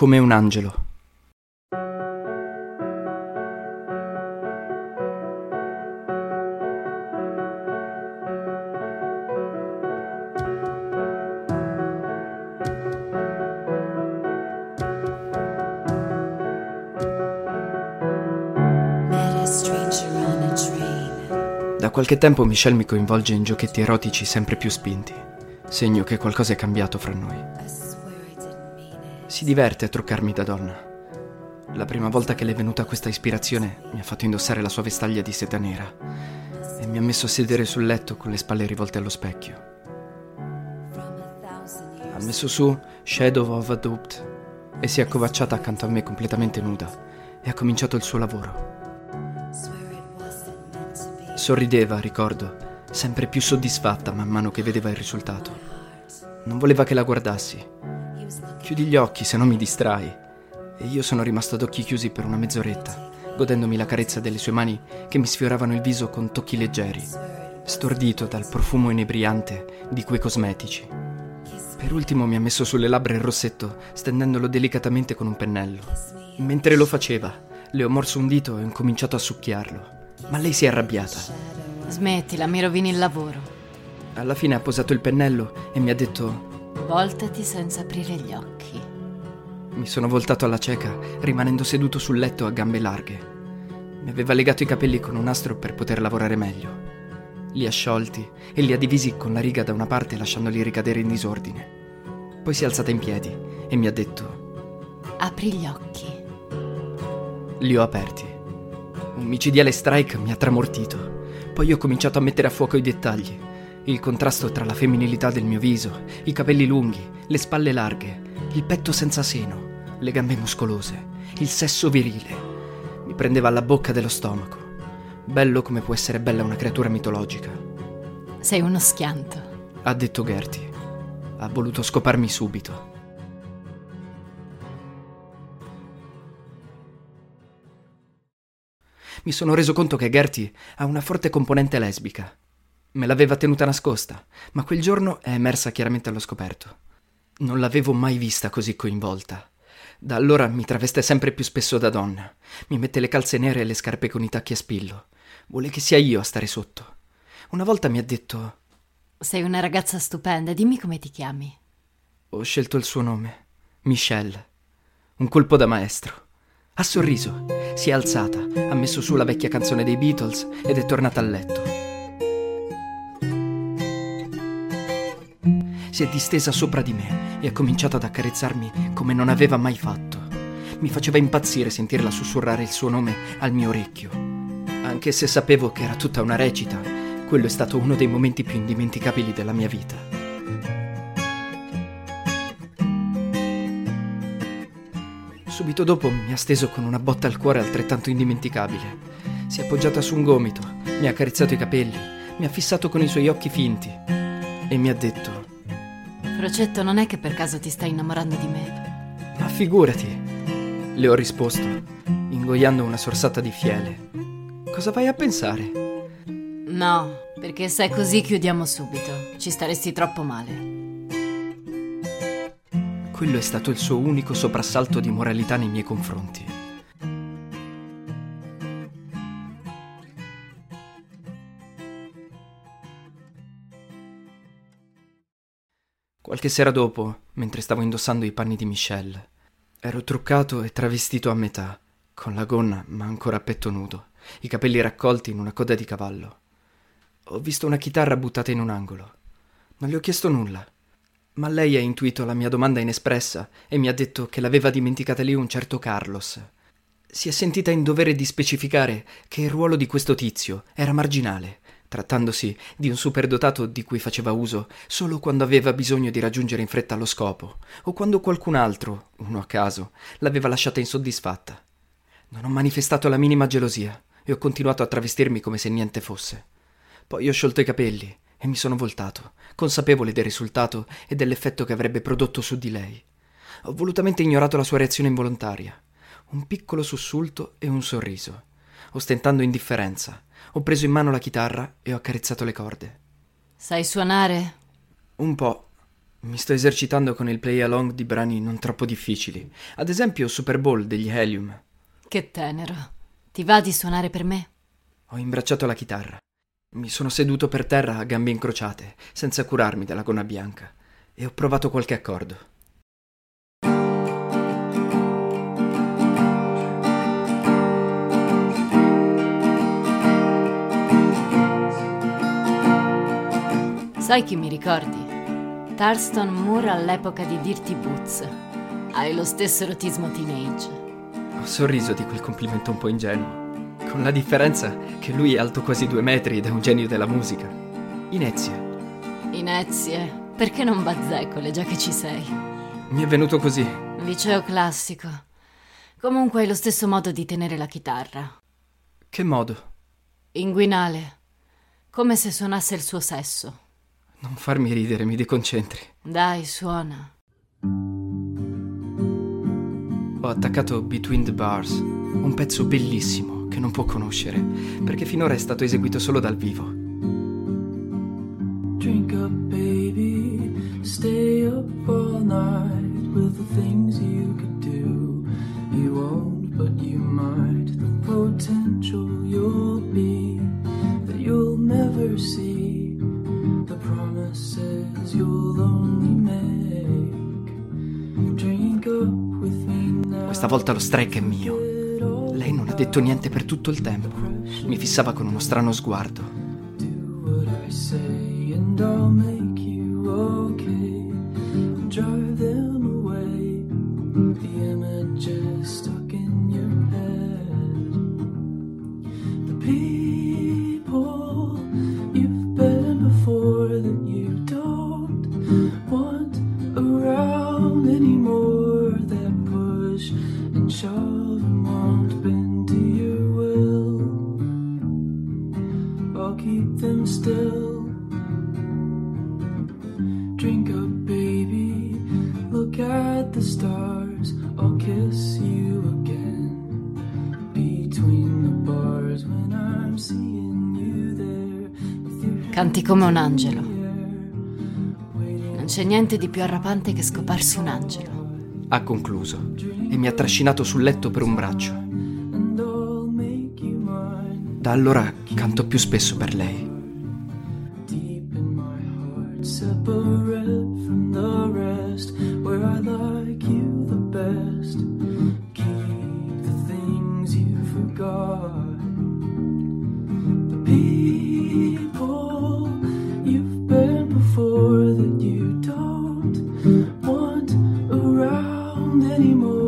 Come un angelo. Da qualche tempo Michelle mi coinvolge in giochetti erotici sempre più spinti, segno che qualcosa è cambiato fra noi. Si diverte a truccarmi da donna. La prima volta che le è venuta questa ispirazione mi ha fatto indossare la sua vestaglia di seta nera e mi ha messo a sedere sul letto con le spalle rivolte allo specchio. Ha messo su Shadow of a Duped e si è accovacciata accanto a me completamente nuda e ha cominciato il suo lavoro. Sorrideva, ricordo, sempre più soddisfatta man mano che vedeva il risultato. Non voleva che la guardassi. Chiudi gli occhi se no mi distrai. E io sono rimasto ad occhi chiusi per una mezz'oretta, godendomi la carezza delle sue mani che mi sfioravano il viso con tocchi leggeri, stordito dal profumo inebriante di quei cosmetici. Per ultimo mi ha messo sulle labbra il rossetto, stendendolo delicatamente con un pennello. Mentre lo faceva, le ho morso un dito e ho incominciato a succhiarlo. Ma lei si è arrabbiata. Smettila, mi rovini il lavoro. Alla fine ha posato il pennello e mi ha detto: Voltati senza aprire gli occhi. Mi sono voltato alla cieca, rimanendo seduto sul letto a gambe larghe. Mi aveva legato i capelli con un nastro per poter lavorare meglio. Li ha sciolti e li ha divisi con la riga da una parte lasciandoli ricadere in disordine. Poi si è alzata in piedi e mi ha detto: Apri gli occhi. Li ho aperti. Un micidiale strike mi ha tramortito. Poi ho cominciato a mettere a fuoco i dettagli. Il contrasto tra la femminilità del mio viso, i capelli lunghi, le spalle larghe, il petto senza seno, le gambe muscolose, il sesso virile. Mi prendeva alla bocca dello stomaco. Bello come può essere bella una creatura mitologica. Sei uno schianto. Ha detto Gertie. Ha voluto scoparmi subito. mi sono reso conto che Gertie ha una forte componente lesbica. Me l'aveva tenuta nascosta, ma quel giorno è emersa chiaramente allo scoperto. Non l'avevo mai vista così coinvolta. Da allora mi traveste sempre più spesso da donna. Mi mette le calze nere e le scarpe con i tacchi a spillo. Vuole che sia io a stare sotto. Una volta mi ha detto: Sei una ragazza stupenda, dimmi come ti chiami. Ho scelto il suo nome, Michelle. Un colpo da maestro. Ha sorriso, si è alzata, ha messo su la vecchia canzone dei Beatles ed è tornata a letto. Si è distesa sopra di me e ha cominciato ad accarezzarmi come non aveva mai fatto. Mi faceva impazzire sentirla sussurrare il suo nome al mio orecchio. Anche se sapevo che era tutta una recita, quello è stato uno dei momenti più indimenticabili della mia vita. Subito dopo mi ha steso con una botta al cuore altrettanto indimenticabile. Si è appoggiata su un gomito, mi ha accarezzato i capelli, mi ha fissato con i suoi occhi finti e mi ha detto: Crocetto, non è che per caso ti stai innamorando di me? Ma figurati, le ho risposto, ingoiando una sorsata di fiele. Cosa vai a pensare? No, perché se è così chiudiamo subito. Ci staresti troppo male. Quello è stato il suo unico soprassalto di moralità nei miei confronti. Qualche sera dopo, mentre stavo indossando i panni di Michelle, ero truccato e travestito a metà, con la gonna ma ancora a petto nudo, i capelli raccolti in una coda di cavallo. Ho visto una chitarra buttata in un angolo. Non le ho chiesto nulla. Ma lei ha intuito la mia domanda inespressa e mi ha detto che l'aveva dimenticata lì un certo Carlos. Si è sentita in dovere di specificare che il ruolo di questo tizio era marginale, trattandosi di un superdotato di cui faceva uso solo quando aveva bisogno di raggiungere in fretta lo scopo, o quando qualcun altro, uno a caso, l'aveva lasciata insoddisfatta. Non ho manifestato la minima gelosia e ho continuato a travestirmi come se niente fosse. Poi ho sciolto i capelli e mi sono voltato, consapevole del risultato e dell'effetto che avrebbe prodotto su di lei. Ho volutamente ignorato la sua reazione involontaria. Un piccolo sussulto e un sorriso. Ostentando indifferenza, ho preso in mano la chitarra e ho accarezzato le corde. Sai suonare? Un po'. Mi sto esercitando con il play along di brani non troppo difficili. Ad esempio Super Bowl degli Helium. Che tenero. Ti va di suonare per me? Ho imbracciato la chitarra. Mi sono seduto per terra a gambe incrociate, senza curarmi della gonna bianca, e ho provato qualche accordo. Sai chi mi ricordi? Tarston Moore all'epoca di Dirty Boots. Hai lo stesso erotismo teenage. Ho sorriso di quel complimento un po' ingenuo, con la differenza che lui è alto quasi due metri ed è un genio della musica. Inezie. Inezie, perché non bazzecole già che ci sei? Mi è venuto così. Liceo classico. Comunque hai lo stesso modo di tenere la chitarra. Che modo? Inguinale. Come se suonasse il suo sesso. Non farmi ridere, mi deconcentri. Dai, suona. Ho attaccato Between the Bars, un pezzo bellissimo che non può conoscere, perché finora è stato eseguito solo dal vivo. Drink up, baby. Stay up all night with the things you could do. You won't, but you might. The potential you'll be that you'll never see. Me now. Questa volta lo strike è mio. Lei non ha detto niente per tutto il tempo. Mi fissava con uno strano sguardo. People you've been before that you don't want the stars. I'll kiss you again. Between the bars when I'm seeing you there. With your Canti come un angelo. Non c'è niente di più arrapante che scoparsi un angelo. Ha concluso e mi ha trascinato sul letto per un braccio. Da allora canto più spesso per lei. Anymore.